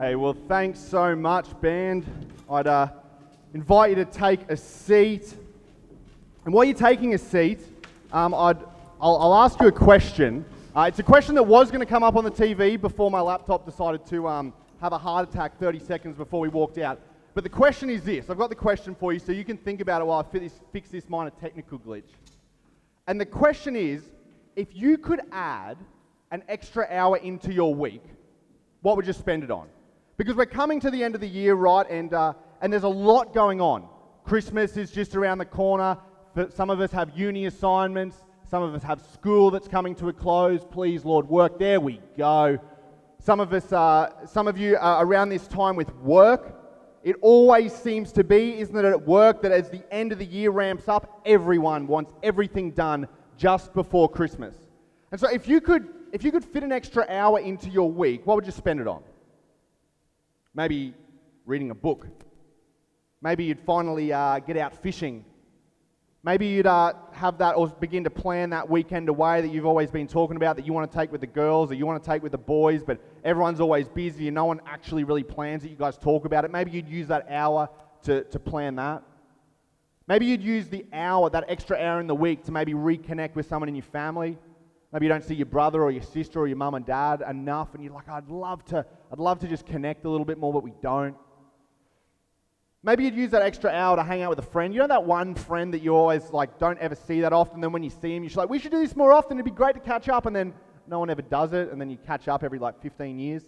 Hey, well, thanks so much, band. I'd uh, invite you to take a seat. And while you're taking a seat, um, I'd, I'll, I'll ask you a question. Uh, it's a question that was going to come up on the TV before my laptop decided to um, have a heart attack 30 seconds before we walked out. But the question is this I've got the question for you so you can think about it while I this, fix this minor technical glitch. And the question is if you could add an extra hour into your week, what would you spend it on? Because we're coming to the end of the year, right? And, uh, and there's a lot going on. Christmas is just around the corner. Some of us have uni assignments. Some of us have school that's coming to a close. Please, Lord, work. There we go. Some of us, uh, some of you are around this time with work. It always seems to be, isn't it, at work that as the end of the year ramps up, everyone wants everything done just before Christmas. And so, if you could, if you could fit an extra hour into your week, what would you spend it on? Maybe reading a book. Maybe you'd finally uh, get out fishing. Maybe you'd uh, have that or begin to plan that weekend away that you've always been talking about that you want to take with the girls or you want to take with the boys, but everyone's always busy and no one actually really plans it. You guys talk about it. Maybe you'd use that hour to, to plan that. Maybe you'd use the hour, that extra hour in the week, to maybe reconnect with someone in your family. Maybe you don't see your brother or your sister or your mum and dad enough, and you're like, I'd love to, I'd love to just connect a little bit more, but we don't. Maybe you'd use that extra hour to hang out with a friend. You know that one friend that you always like don't ever see that often. Then when you see him, you're like, we should do this more often. It'd be great to catch up. And then no one ever does it. And then you catch up every like 15 years.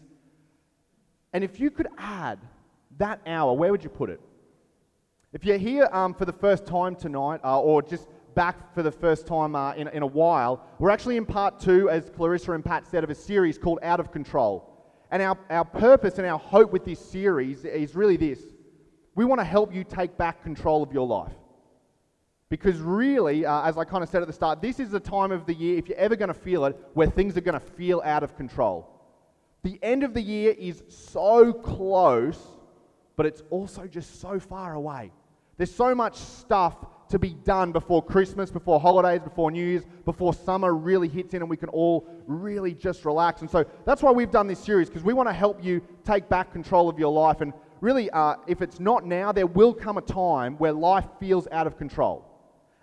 And if you could add that hour, where would you put it? If you're here um, for the first time tonight, uh, or just back for the first time uh, in, in a while, we're actually in part two, as Clarissa and Pat said, of a series called Out of Control. And our, our purpose and our hope with this series is really this we want to help you take back control of your life. Because really, uh, as I kind of said at the start, this is the time of the year, if you're ever going to feel it, where things are going to feel out of control. The end of the year is so close, but it's also just so far away. There's so much stuff to be done before Christmas, before holidays, before New Year's, before summer really hits in and we can all really just relax. And so that's why we've done this series, because we want to help you take back control of your life. And really, uh, if it's not now, there will come a time where life feels out of control.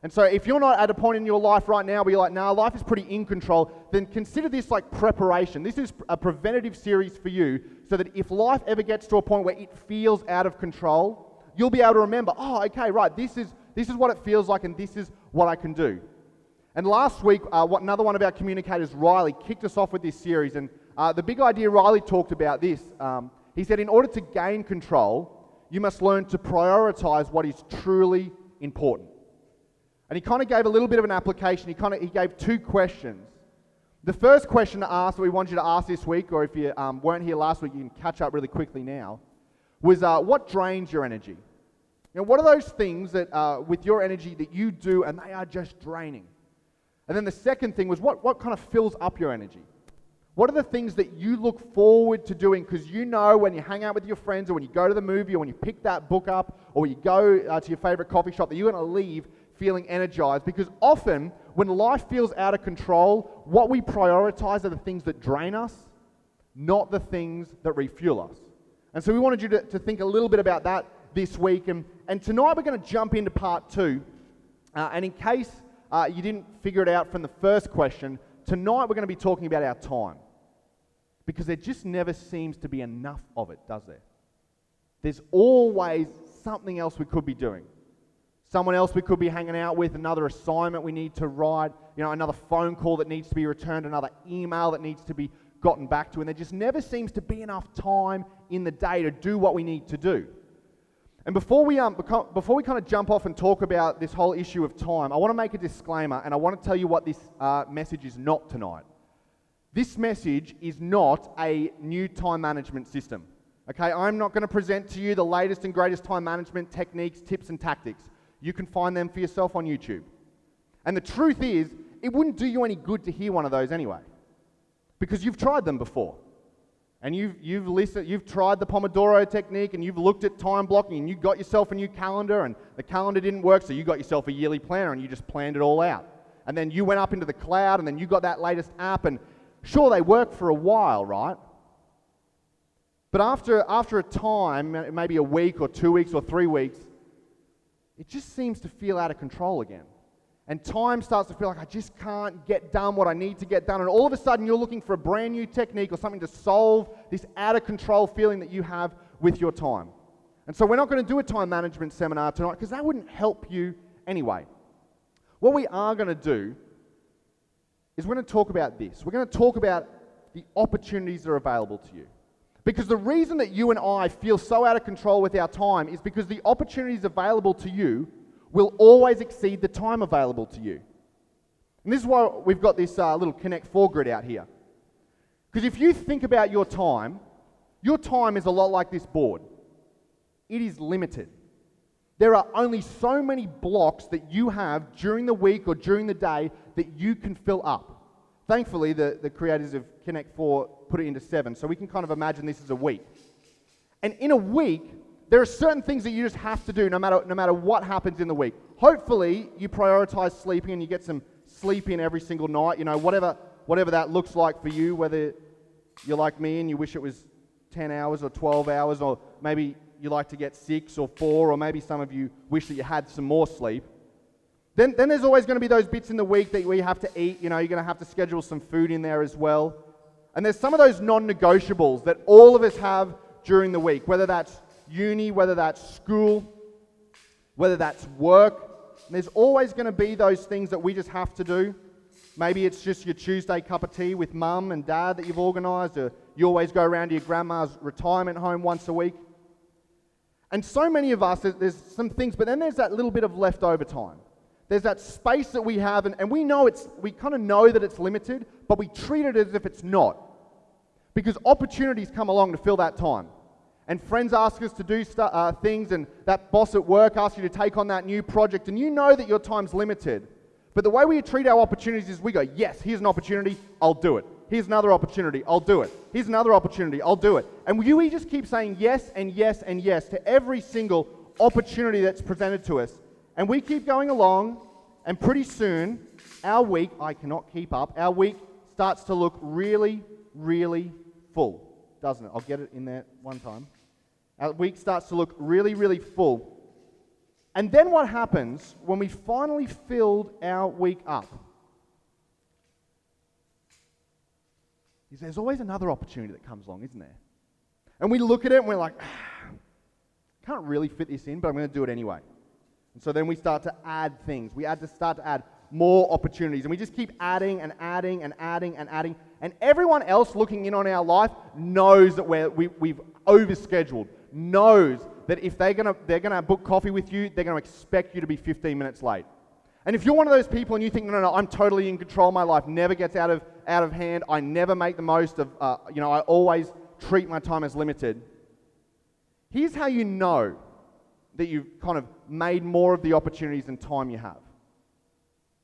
And so, if you're not at a point in your life right now where you're like, nah, life is pretty in control, then consider this like preparation. This is a preventative series for you so that if life ever gets to a point where it feels out of control, you'll be able to remember, oh, okay, right, this is, this is what it feels like and this is what I can do. And last week, uh, what, another one of our communicators, Riley, kicked us off with this series. And uh, the big idea Riley talked about this. Um, he said, in order to gain control, you must learn to prioritize what is truly important. And he kind of gave a little bit of an application. He kind of he gave two questions. The first question to ask that we want you to ask this week, or if you um, weren't here last week, you can catch up really quickly now was uh, what drains your energy? Know, what are those things that uh, with your energy that you do and they are just draining? And then the second thing was what, what kind of fills up your energy? What are the things that you look forward to doing? Because you know when you hang out with your friends or when you go to the movie or when you pick that book up or you go uh, to your favorite coffee shop that you're going to leave feeling energized. Because often when life feels out of control, what we prioritize are the things that drain us, not the things that refuel us. And so we wanted you to, to think a little bit about that this week. And, and tonight we're going to jump into part two. Uh, and in case uh, you didn't figure it out from the first question, tonight we're going to be talking about our time. Because there just never seems to be enough of it, does there? There's always something else we could be doing. Someone else we could be hanging out with, another assignment we need to write, you know, another phone call that needs to be returned, another email that needs to be gotten back to, and there just never seems to be enough time in the day to do what we need to do. And before we, um, before we kind of jump off and talk about this whole issue of time, I want to make a disclaimer and I want to tell you what this uh, message is not tonight. This message is not a new time management system. Okay, I'm not going to present to you the latest and greatest time management techniques, tips, and tactics. You can find them for yourself on YouTube. And the truth is, it wouldn't do you any good to hear one of those anyway because you've tried them before. And you've, you've, listened, you've tried the Pomodoro technique and you've looked at time blocking and you got yourself a new calendar and the calendar didn't work, so you got yourself a yearly planner and you just planned it all out. And then you went up into the cloud and then you got that latest app and sure, they work for a while, right? But after, after a time, maybe a week or two weeks or three weeks, it just seems to feel out of control again. And time starts to feel like I just can't get done what I need to get done. And all of a sudden, you're looking for a brand new technique or something to solve this out of control feeling that you have with your time. And so, we're not going to do a time management seminar tonight because that wouldn't help you anyway. What we are going to do is we're going to talk about this. We're going to talk about the opportunities that are available to you. Because the reason that you and I feel so out of control with our time is because the opportunities available to you will always exceed the time available to you. And this is why we've got this uh, little Connect 4 grid out here. Because if you think about your time, your time is a lot like this board. It is limited. There are only so many blocks that you have during the week or during the day that you can fill up. Thankfully, the, the creators of Connect 4 put it into seven, so we can kind of imagine this as a week. And in a week, there are certain things that you just have to do no matter, no matter what happens in the week. Hopefully, you prioritize sleeping and you get some sleep in every single night, you know, whatever, whatever that looks like for you, whether you're like me and you wish it was 10 hours or 12 hours, or maybe you like to get six or four, or maybe some of you wish that you had some more sleep. Then, then there's always going to be those bits in the week that we have to eat. You know, you're going to have to schedule some food in there as well. And there's some of those non negotiables that all of us have during the week, whether that's uni, whether that's school, whether that's work. There's always going to be those things that we just have to do. Maybe it's just your Tuesday cup of tea with mum and dad that you've organised, or you always go around to your grandma's retirement home once a week. And so many of us, there's some things, but then there's that little bit of leftover time. There's that space that we have, and, and we know it's, we kind of know that it's limited, but we treat it as if it's not. Because opportunities come along to fill that time. And friends ask us to do stu- uh, things, and that boss at work asks you to take on that new project, and you know that your time's limited. But the way we treat our opportunities is we go, yes, here's an opportunity, I'll do it. Here's another opportunity, I'll do it. Here's another opportunity, I'll do it. And we just keep saying yes and yes and yes to every single opportunity that's presented to us. And we keep going along, and pretty soon, our week, I cannot keep up, our week starts to look really, really full, doesn't it? I'll get it in there one time. Our week starts to look really, really full. And then what happens when we finally filled our week up? Is there's always another opportunity that comes along, isn't there? And we look at it and we're like, ah, can't really fit this in, but I'm going to do it anyway. And so then we start to add things. We add to start to add more opportunities. And we just keep adding and adding and adding and adding. And everyone else looking in on our life knows that we're, we, we've overscheduled, knows that if they're going to they're gonna book coffee with you, they're going to expect you to be 15 minutes late. And if you're one of those people and you think, no, no, no, I'm totally in control, my life never gets out of, out of hand, I never make the most of, uh, you know, I always treat my time as limited. Here's how you know that you've kind of made more of the opportunities and time you have.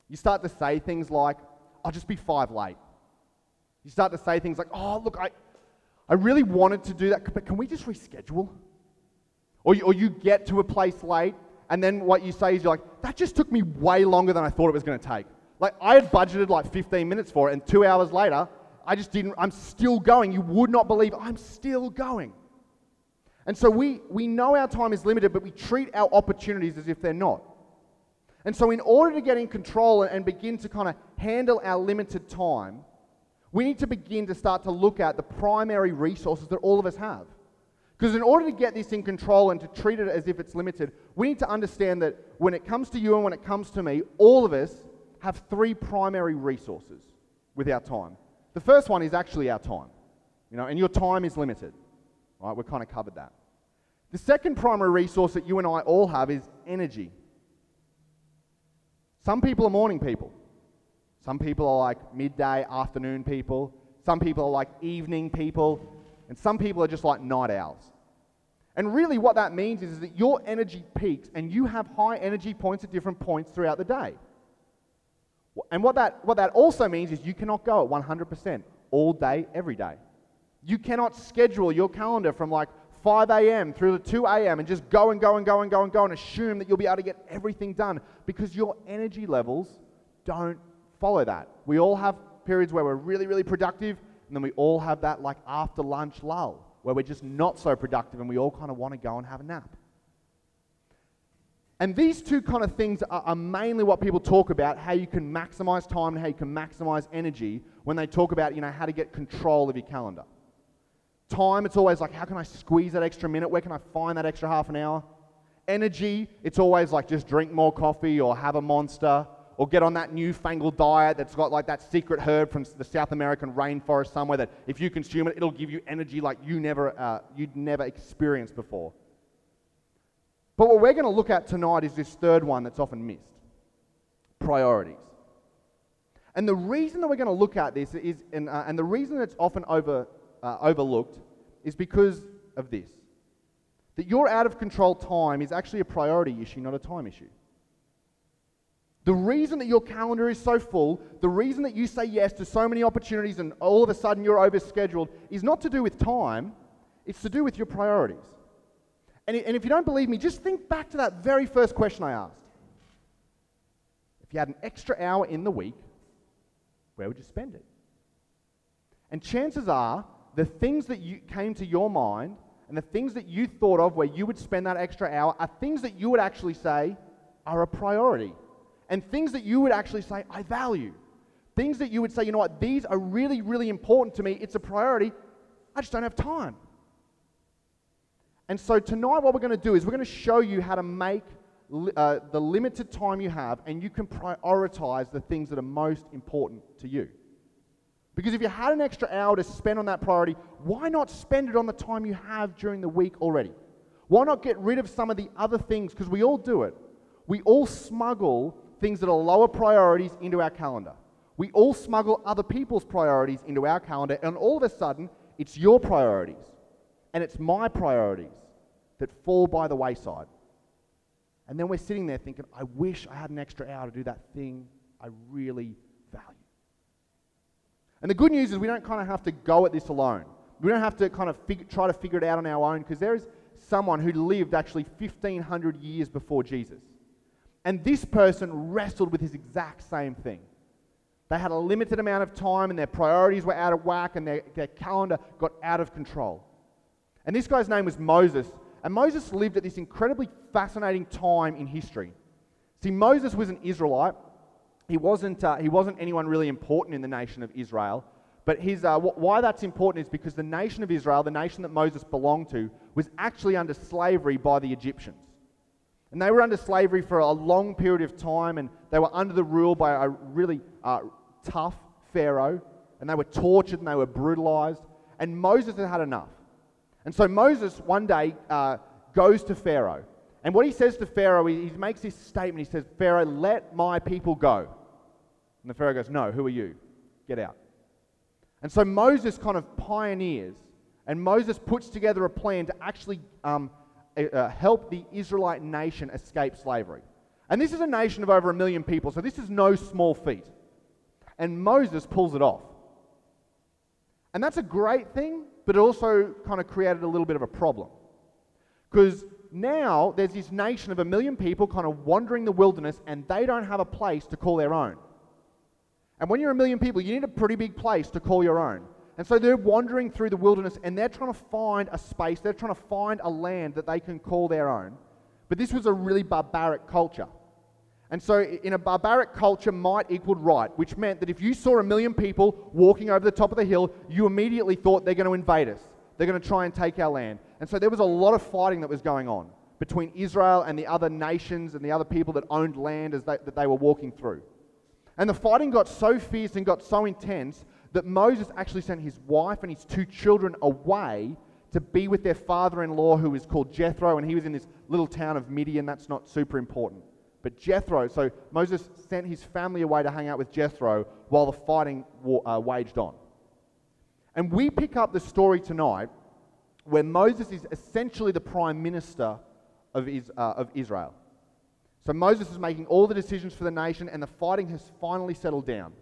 You start to say things like, I'll just be five late. You start to say things like, oh, look, I, I really wanted to do that, but can we just reschedule? Or you, or you get to a place late, and then what you say is you're like, that just took me way longer than I thought it was going to take. Like, I had budgeted like 15 minutes for it, and two hours later, I just didn't, I'm still going. You would not believe I'm still going. And so we, we know our time is limited, but we treat our opportunities as if they're not. And so, in order to get in control and, and begin to kind of handle our limited time, we need to begin to start to look at the primary resources that all of us have. Because in order to get this in control and to treat it as if it's limited, we need to understand that when it comes to you and when it comes to me, all of us have three primary resources with our time. The first one is actually our time. You know, and your time is limited. Right? We've kind of covered that. The second primary resource that you and I all have is energy. Some people are morning people. Some people are like midday, afternoon people. Some people are like evening people. And some people are just like night owls. And really, what that means is, is that your energy peaks and you have high energy points at different points throughout the day. And what that, what that also means is you cannot go at 100% all day, every day. You cannot schedule your calendar from like 5 a.m. through to 2 a.m. and just go and go and go and go and go and assume that you'll be able to get everything done because your energy levels don't follow that. We all have periods where we're really, really productive, and then we all have that like after lunch lull where we're just not so productive and we all kind of want to go and have a nap. And these two kind of things are, are, mainly what people talk about how you can maximize time and how you can maximize energy when they talk about, you know, how to get control of your calendar. Time, it's always like, how can I squeeze that extra minute? Where can I find that extra half an hour? Energy, it's always like just drink more coffee or have a monster or get on that newfangled diet that's got like that secret herb from the South American rainforest somewhere that if you consume it, it'll give you energy like you never, uh, you'd never experienced before. But what we're going to look at tonight is this third one that's often missed priorities. And the reason that we're going to look at this is, and, uh, and the reason it's often over, uh, overlooked is because of this that your out of control time is actually a priority issue, not a time issue. The reason that your calendar is so full, the reason that you say yes to so many opportunities and all of a sudden you're overscheduled is not to do with time, it's to do with your priorities. And, and if you don't believe me, just think back to that very first question I asked. If you had an extra hour in the week, where would you spend it? And chances are, the things that you came to your mind and the things that you thought of where you would spend that extra hour are things that you would actually say are a priority. And things that you would actually say, I value. Things that you would say, you know what, these are really, really important to me. It's a priority. I just don't have time. And so tonight, what we're going to do is we're going to show you how to make uh, the limited time you have, and you can prioritize the things that are most important to you. Because if you had an extra hour to spend on that priority, why not spend it on the time you have during the week already? Why not get rid of some of the other things? Because we all do it. We all smuggle things that are lower priorities into our calendar. We all smuggle other people's priorities into our calendar, and all of a sudden, it's your priorities and it's my priorities that fall by the wayside. And then we're sitting there thinking, I wish I had an extra hour to do that thing I really value. And the good news is we don't kind of have to go at this alone. We don't have to kind of fig- try to figure it out on our own because there is someone who lived actually 1500 years before Jesus. And this person wrestled with this exact same thing. They had a limited amount of time and their priorities were out of whack and their, their calendar got out of control. And this guy's name was Moses. And Moses lived at this incredibly fascinating time in history. See, Moses was an Israelite. He wasn't, uh, he wasn't anyone really important in the nation of Israel. But his, uh, wh- why that's important is because the nation of Israel, the nation that Moses belonged to, was actually under slavery by the Egyptians. And they were under slavery for a long period of time, and they were under the rule by a really uh, tough Pharaoh, and they were tortured and they were brutalized. And Moses had had enough. And so Moses one day uh, goes to Pharaoh. And what he says to Pharaoh, he, he makes this statement. He says, Pharaoh, let my people go. And the Pharaoh goes, No, who are you? Get out. And so Moses kind of pioneers, and Moses puts together a plan to actually um, uh, help the Israelite nation escape slavery. And this is a nation of over a million people, so this is no small feat. And Moses pulls it off. And that's a great thing, but it also kind of created a little bit of a problem. Because now there's this nation of a million people kind of wandering the wilderness and they don't have a place to call their own. And when you're a million people, you need a pretty big place to call your own. And so they're wandering through the wilderness and they're trying to find a space, they're trying to find a land that they can call their own. But this was a really barbaric culture. And so, in a barbaric culture, might equaled right, which meant that if you saw a million people walking over the top of the hill, you immediately thought they're going to invade us. They're going to try and take our land. And so, there was a lot of fighting that was going on between Israel and the other nations and the other people that owned land as they, that they were walking through. And the fighting got so fierce and got so intense that Moses actually sent his wife and his two children away to be with their father in law, who was called Jethro, and he was in this little town of Midian. That's not super important. But Jethro, so Moses sent his family away to hang out with Jethro while the fighting uh, waged on. And we pick up the story tonight where Moses is essentially the prime minister of, uh, of Israel. So Moses is making all the decisions for the nation, and the fighting has finally settled down.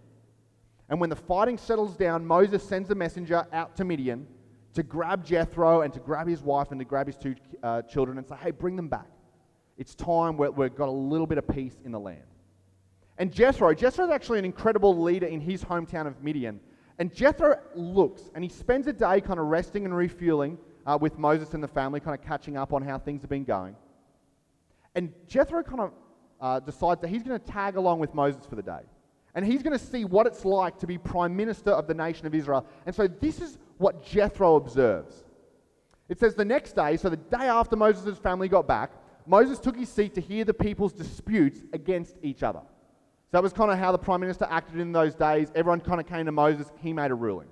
And when the fighting settles down, Moses sends a messenger out to Midian to grab Jethro and to grab his wife and to grab his two uh, children and say, hey, bring them back. It's time where we've got a little bit of peace in the land. And Jethro, Jethro is actually an incredible leader in his hometown of Midian. And Jethro looks and he spends a day kind of resting and refueling uh, with Moses and the family, kind of catching up on how things have been going. And Jethro kind of uh, decides that he's going to tag along with Moses for the day. And he's going to see what it's like to be prime minister of the nation of Israel. And so this is what Jethro observes. It says the next day, so the day after Moses' family got back, Moses took his seat to hear the people's disputes against each other. So that was kind of how the prime minister acted in those days. Everyone kind of came to Moses, he made a ruling.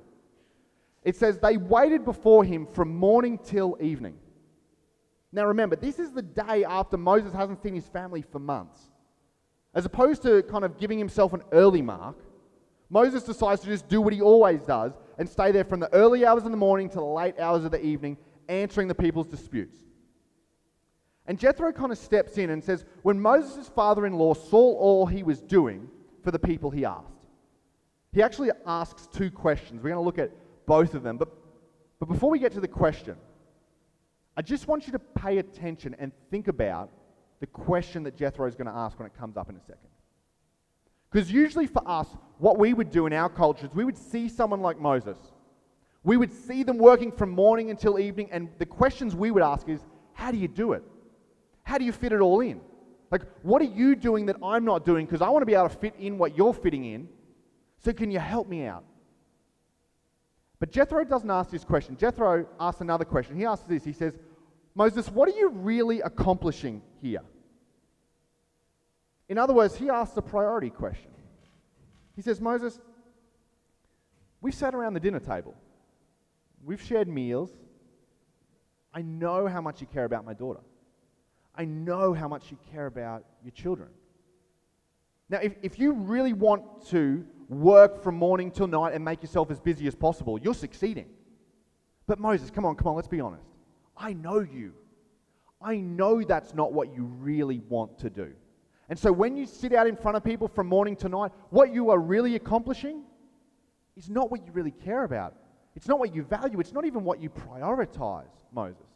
It says they waited before him from morning till evening. Now remember, this is the day after Moses hasn't seen his family for months. As opposed to kind of giving himself an early mark, Moses decides to just do what he always does and stay there from the early hours of the morning to the late hours of the evening, answering the people's disputes. And Jethro kind of steps in and says, When Moses' father in law saw all he was doing for the people, he asked. He actually asks two questions. We're going to look at both of them. But, but before we get to the question, I just want you to pay attention and think about the question that Jethro is going to ask when it comes up in a second. Because usually for us, what we would do in our cultures, we would see someone like Moses. We would see them working from morning until evening, and the questions we would ask is, how do you do it? How do you fit it all in? Like, what are you doing that I'm not doing? Because I want to be able to fit in what you're fitting in. So, can you help me out? But Jethro doesn't ask this question. Jethro asks another question. He asks this He says, Moses, what are you really accomplishing here? In other words, he asks a priority question. He says, Moses, we've sat around the dinner table, we've shared meals. I know how much you care about my daughter. I know how much you care about your children. Now, if, if you really want to work from morning till night and make yourself as busy as possible, you're succeeding. But Moses, come on, come on, let's be honest. I know you. I know that's not what you really want to do. And so when you sit out in front of people from morning to night, what you are really accomplishing is not what you really care about. It's not what you value. It's not even what you prioritize, Moses.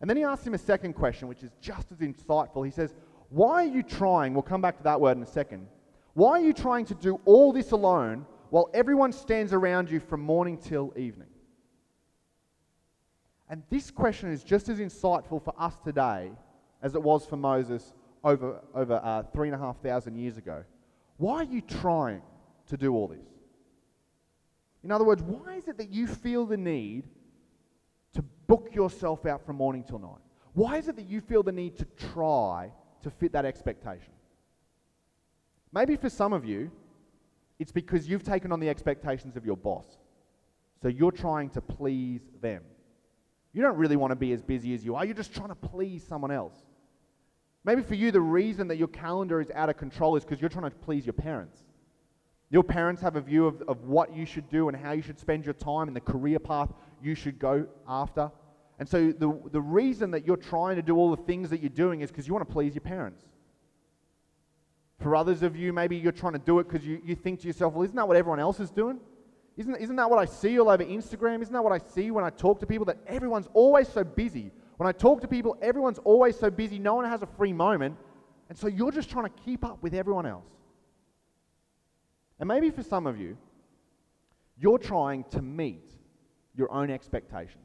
And then he asks him a second question, which is just as insightful. He says, Why are you trying? We'll come back to that word in a second. Why are you trying to do all this alone while everyone stands around you from morning till evening? And this question is just as insightful for us today as it was for Moses over, over uh, three and a half thousand years ago. Why are you trying to do all this? In other words, why is it that you feel the need to book yourself out from morning till night? Why is it that you feel the need to try to fit that expectation? Maybe for some of you, it's because you've taken on the expectations of your boss. So you're trying to please them. You don't really want to be as busy as you are, you're just trying to please someone else. Maybe for you, the reason that your calendar is out of control is because you're trying to please your parents. Your parents have a view of, of what you should do and how you should spend your time and the career path you should go after. And so the, the reason that you're trying to do all the things that you're doing is because you want to please your parents. For others of you, maybe you're trying to do it because you, you think to yourself, well, isn't that what everyone else is doing? Isn't, isn't that what I see all over Instagram? Isn't that what I see when I talk to people? That everyone's always so busy. When I talk to people, everyone's always so busy. No one has a free moment. And so you're just trying to keep up with everyone else. And maybe for some of you, you're trying to meet your own expectations.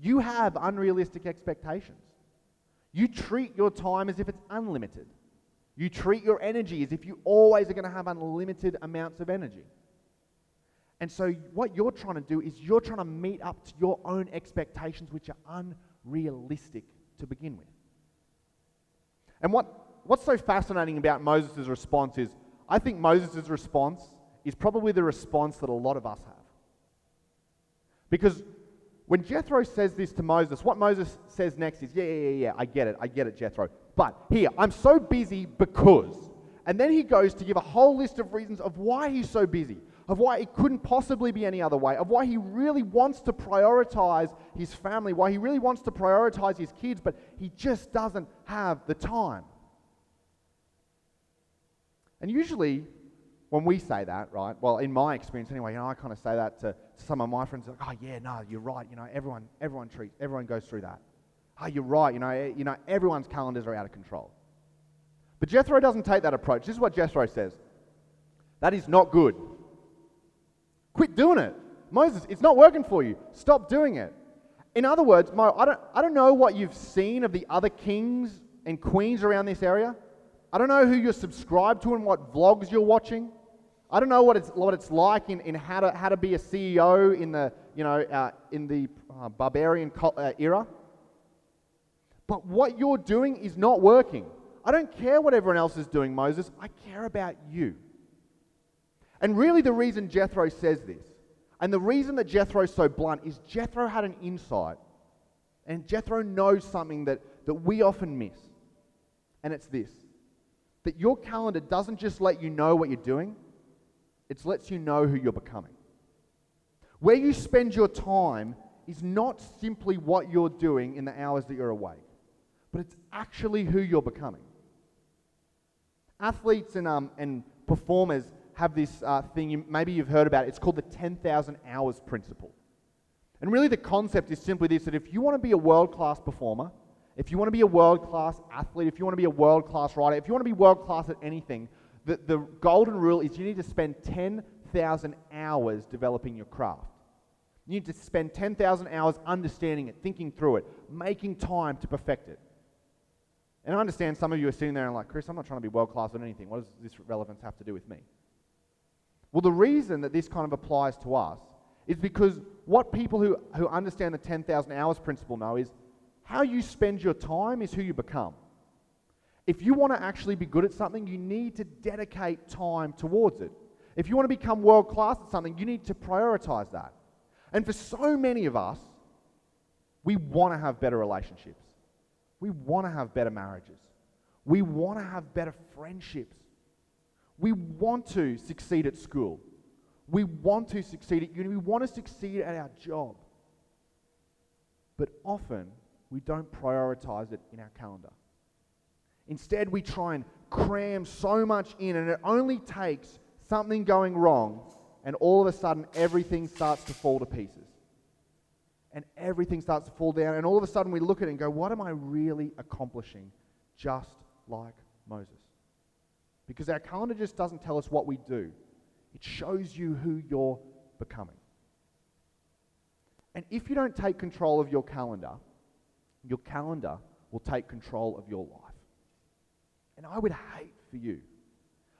You have unrealistic expectations. You treat your time as if it's unlimited. You treat your energy as if you always are going to have unlimited amounts of energy. And so, what you're trying to do is you're trying to meet up to your own expectations, which are unrealistic to begin with. And what, what's so fascinating about Moses' response is I think Moses' response is probably the response that a lot of us have. Because when Jethro says this to Moses, what Moses says next is, Yeah, yeah, yeah, yeah, I get it, I get it, Jethro. But here, I'm so busy because. And then he goes to give a whole list of reasons of why he's so busy, of why it couldn't possibly be any other way, of why he really wants to prioritize his family, why he really wants to prioritize his kids, but he just doesn't have the time. And usually, when we say that, right, well, in my experience anyway, you know, I kind of say that to, some of my friends, like, oh, yeah, no, you're right. You know, everyone, everyone treats, everyone goes through that. Oh, you're right. You know, eh, you know, everyone's calendars are out of control. But Jethro doesn't take that approach. This is what Jethro says. That is not good. Quit doing it. Moses, it's not working for you. Stop doing it. In other words, Mo, I don't, I don't know what you've seen of the other kings and queens around this area. I don't know who you're subscribed to and what vlogs you're watching. I don't know what it's, what it's like in, in how, to, how to be a CEO in the, you know, uh, in the uh, barbarian uh, era. But what you're doing is not working. I don't care what everyone else is doing, Moses. I care about you. And really, the reason Jethro says this, and the reason that Jethro's so blunt, is Jethro had an insight. And Jethro knows something that, that we often miss. And it's this that your calendar doesn't just let you know what you're doing, it lets you know who you're becoming. Where you spend your time is not simply what you're doing in the hours that you're awake, but it's actually who you're becoming. Athletes and, um, and performers have this uh, thing, you, maybe you've heard about it, it's called the 10,000 hours principle. And really, the concept is simply this that if you want to be a world class performer, if you want to be a world class athlete, if you want to be a world class writer, if you want to be world class at anything, the, the golden rule is you need to spend 10,000 hours developing your craft. You need to spend 10,000 hours understanding it, thinking through it, making time to perfect it. And I understand some of you are sitting there and like, Chris, I'm not trying to be world class at anything. What does this relevance have to do with me? Well, the reason that this kind of applies to us is because what people who, who understand the 10,000 hours principle know is how you spend your time is who you become. If you want to actually be good at something, you need to dedicate time towards it. If you want to become world class at something, you need to prioritize that. And for so many of us, we want to have better relationships. We want to have better marriages. We want to have better friendships. We want to succeed at school. We want to succeed at uni. We want to succeed at our job. But often, we don't prioritize it in our calendar. Instead, we try and cram so much in, and it only takes something going wrong, and all of a sudden, everything starts to fall to pieces. And everything starts to fall down, and all of a sudden, we look at it and go, What am I really accomplishing? Just like Moses. Because our calendar just doesn't tell us what we do, it shows you who you're becoming. And if you don't take control of your calendar, your calendar will take control of your life. And I would hate for you,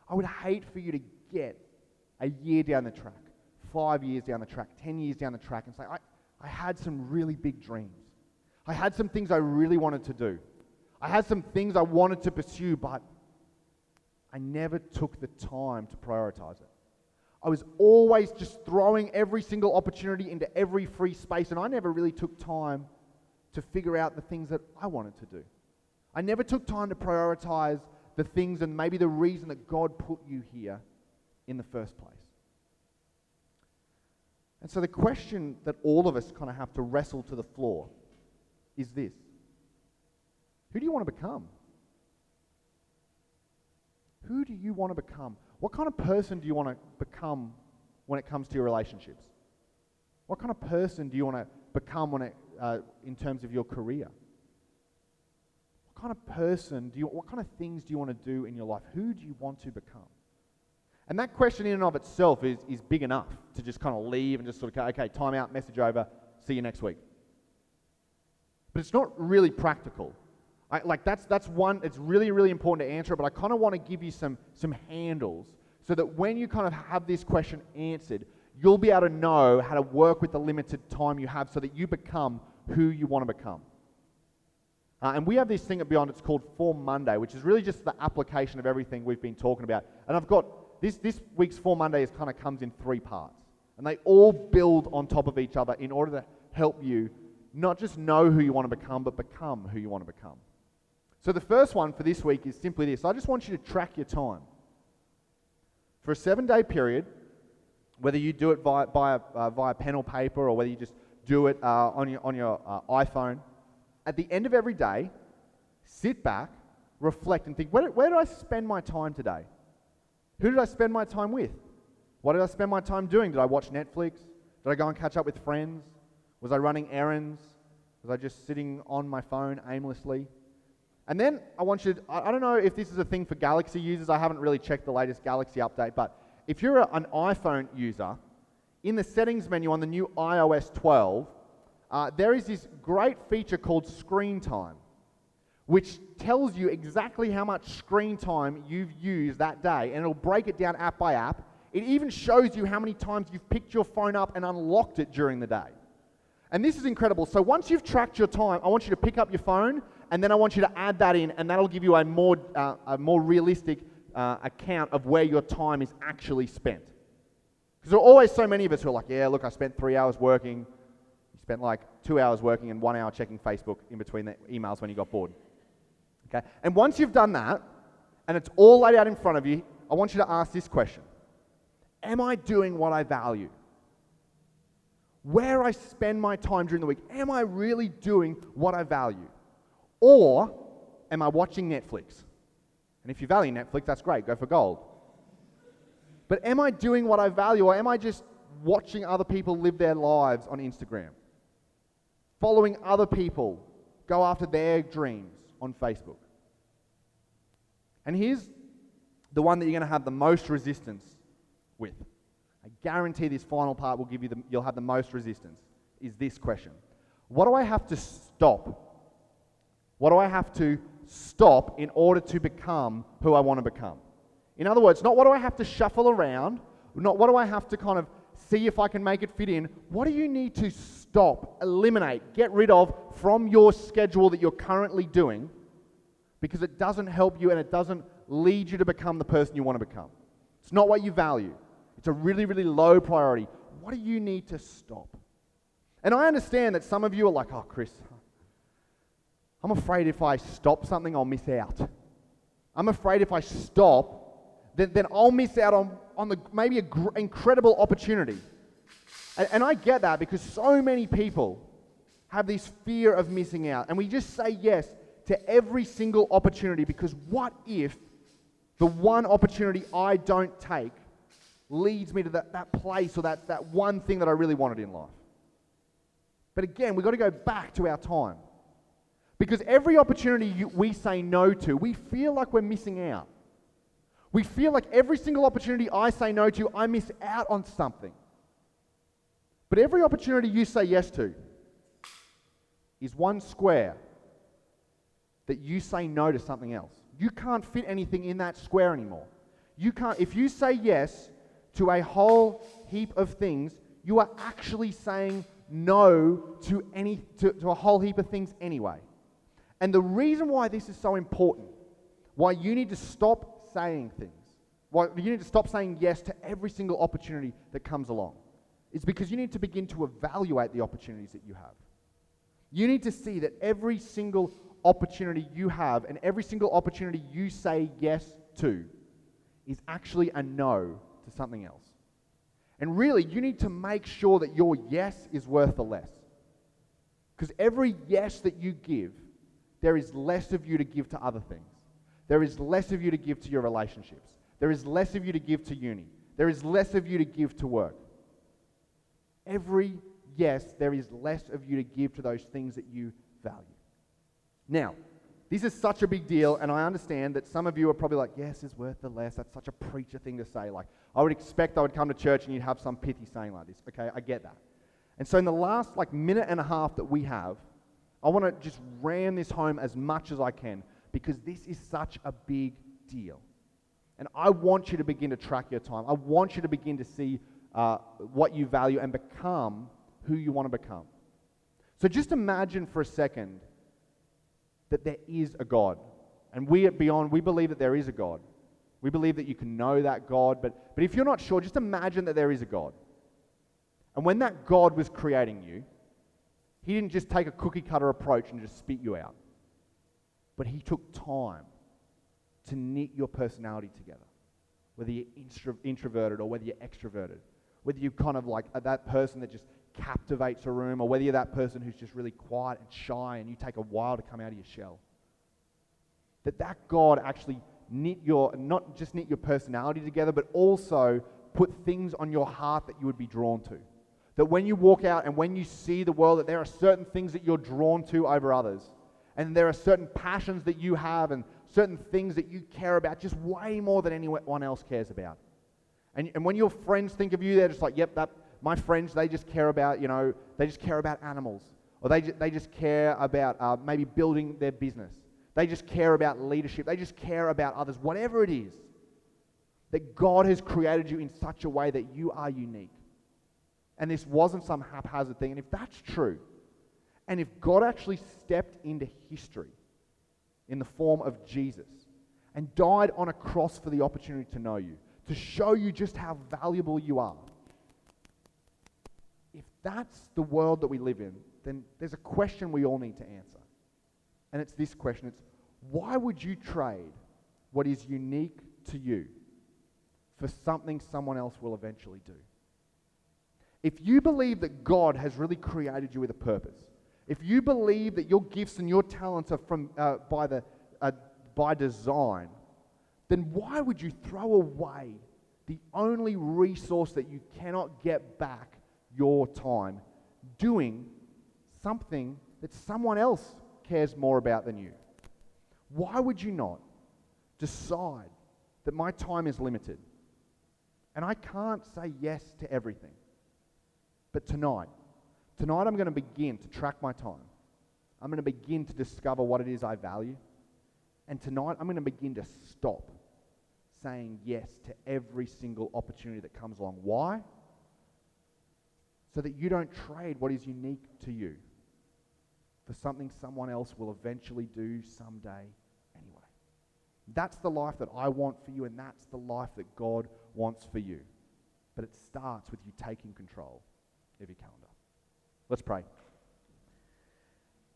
I would hate for you to get a year down the track, five years down the track, 10 years down the track, and say, I, I had some really big dreams. I had some things I really wanted to do. I had some things I wanted to pursue, but I never took the time to prioritize it. I was always just throwing every single opportunity into every free space, and I never really took time to figure out the things that I wanted to do. I never took time to prioritize the things and maybe the reason that God put you here in the first place. And so the question that all of us kind of have to wrestle to the floor is this Who do you want to become? Who do you want to become? What kind of person do you want to become when it comes to your relationships? What kind of person do you want to become when it, uh, in terms of your career? What kind of person do you, what kind of things do you want to do in your life? Who do you want to become? And that question in and of itself is, is big enough to just kind of leave and just sort of, okay, time out, message over, see you next week. But it's not really practical. I, like that's, that's one, it's really, really important to answer but I kind of want to give you some, some handles so that when you kind of have this question answered, you'll be able to know how to work with the limited time you have so that you become who you want to become. Uh, and we have this thing at Beyond, it's called Form Monday, which is really just the application of everything we've been talking about. And I've got this, this week's Form Monday is kind of comes in three parts. And they all build on top of each other in order to help you not just know who you want to become, but become who you want to become. So the first one for this week is simply this I just want you to track your time. For a seven day period, whether you do it via, via, uh, via pen or paper or whether you just do it uh, on your, on your uh, iPhone, at the end of every day, sit back, reflect, and think where, where did I spend my time today? Who did I spend my time with? What did I spend my time doing? Did I watch Netflix? Did I go and catch up with friends? Was I running errands? Was I just sitting on my phone aimlessly? And then I want you to, I, don't know if this is a thing for Galaxy users. I haven't really checked the latest Galaxy update, but if you're an iPhone user, in the settings menu on the new iOS 12, uh, there is this great feature called screen time, which tells you exactly how much screen time you've used that day, and it'll break it down app by app. It even shows you how many times you've picked your phone up and unlocked it during the day. And this is incredible. So once you've tracked your time, I want you to pick up your phone, and then I want you to add that in, and that'll give you a more, uh, a more realistic uh, account of where your time is actually spent. Because there are always so many of us who are like, yeah, look, I spent three hours working. You spent like two hours working and one hour checking Facebook in between the emails when you got bored. Okay? And once you've done that, and it's all laid out in front of you, I want you to ask this question Am I doing what I value? Where I spend my time during the week, am I really doing what I value? Or am I watching Netflix? And if you value Netflix, that's great, go for gold. But am I doing what I value, or am I just watching other people live their lives on Instagram? Following other people go after their dreams on Facebook? And here's the one that you're going to have the most resistance with. I guarantee this final part will give you the, you'll have the most resistance. Is this question. What do I have to stop? What do I have to stop in order to become who I want to become? In other words, not what do I have to shuffle around, not what do I have to kind of see if I can make it fit in. What do you need to stop, eliminate, get rid of from your schedule that you're currently doing because it doesn't help you and it doesn't lead you to become the person you want to become? It's not what you value. It's a really, really low priority. What do you need to stop? And I understand that some of you are like, oh, Chris, I'm afraid if I stop something, I'll miss out. I'm afraid if I stop, then, then I'll miss out on, on the, maybe an gr- incredible opportunity. And, and I get that because so many people have this fear of missing out. And we just say yes to every single opportunity because what if the one opportunity I don't take leads me to that, that place or that, that one thing that I really wanted in life? But again, we've got to go back to our time. Because every opportunity you, we say no to, we feel like we're missing out. We feel like every single opportunity I say no to, I miss out on something. But every opportunity you say yes to is one square that you say no to something else. You can't fit anything in that square anymore. You can't, if you say yes to a whole heap of things, you are actually saying no to, any, to, to a whole heap of things anyway. And the reason why this is so important, why you need to stop saying things. why you need to stop saying yes to every single opportunity that comes along. is because you need to begin to evaluate the opportunities that you have. You need to see that every single opportunity you have and every single opportunity you say yes to is actually a no to something else. And really, you need to make sure that your yes is worth the less. Because every yes that you give, there is less of you to give to other things. There is less of you to give to your relationships. There is less of you to give to uni. There is less of you to give to work. Every yes, there is less of you to give to those things that you value. Now, this is such a big deal, and I understand that some of you are probably like, yes, is worth the less. That's such a preacher thing to say. Like, I would expect I would come to church and you'd have some pithy saying like this. Okay, I get that. And so in the last like minute and a half that we have, I want to just ram this home as much as I can because this is such a big deal. And I want you to begin to track your time. I want you to begin to see uh, what you value and become who you want to become. So just imagine for a second that there is a God. And we at Beyond, we believe that there is a God. We believe that you can know that God, but, but if you're not sure, just imagine that there is a God. And when that God was creating you, he didn't just take a cookie cutter approach and just spit you out. But he took time to knit your personality together, whether you're intro- introverted or whether you're extroverted, whether you're kind of like uh, that person that just captivates a room, or whether you're that person who's just really quiet and shy and you take a while to come out of your shell. That that God actually knit your, not just knit your personality together, but also put things on your heart that you would be drawn to. That when you walk out and when you see the world, that there are certain things that you're drawn to over others and there are certain passions that you have and certain things that you care about just way more than anyone else cares about. And, and when your friends think of you, they're just like, yep, that, my friends, they just care about, you know, they just care about animals. Or they, they just care about uh, maybe building their business. They just care about leadership. They just care about others. Whatever it is, that God has created you in such a way that you are unique. And this wasn't some haphazard thing. And if that's true, and if God actually stepped into history in the form of Jesus and died on a cross for the opportunity to know you, to show you just how valuable you are, if that's the world that we live in, then there's a question we all need to answer. And it's this question it's why would you trade what is unique to you for something someone else will eventually do? If you believe that God has really created you with a purpose, if you believe that your gifts and your talents are from, uh, by, the, uh, by design, then why would you throw away the only resource that you cannot get back your time doing something that someone else cares more about than you? Why would you not decide that my time is limited and I can't say yes to everything? But tonight, tonight I'm going to begin to track my time. I'm going to begin to discover what it is I value. And tonight I'm going to begin to stop saying yes to every single opportunity that comes along. Why? So that you don't trade what is unique to you for something someone else will eventually do someday anyway. That's the life that I want for you, and that's the life that God wants for you. But it starts with you taking control of your calendar. Let's pray.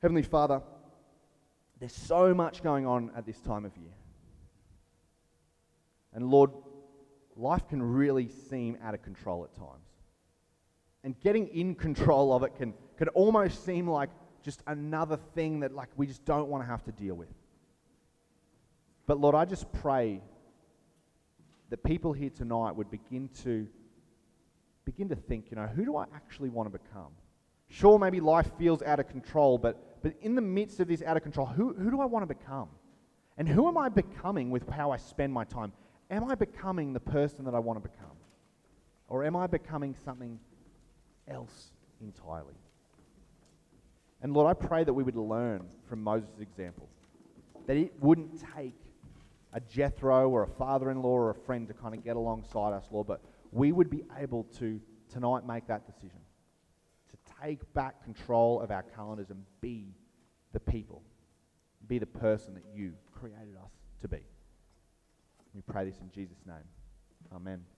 Heavenly Father, there's so much going on at this time of year. And Lord, life can really seem out of control at times. And getting in control of it can, can almost seem like just another thing that like we just don't want to have to deal with. But Lord, I just pray that people here tonight would begin to begin to think, you know, who do I actually want to become? Sure, maybe life feels out of control, but, but in the midst of this out of control, who, who do I want to become? And who am I becoming with how I spend my time? Am I becoming the person that I want to become? Or am I becoming something else entirely? And Lord, I pray that we would learn from Moses' example that it wouldn't take a Jethro or a father in law or a friend to kind of get alongside us, Lord, but we would be able to tonight make that decision to take back control of our calendars and be the people, be the person that you created us to be. We pray this in Jesus' name. Amen.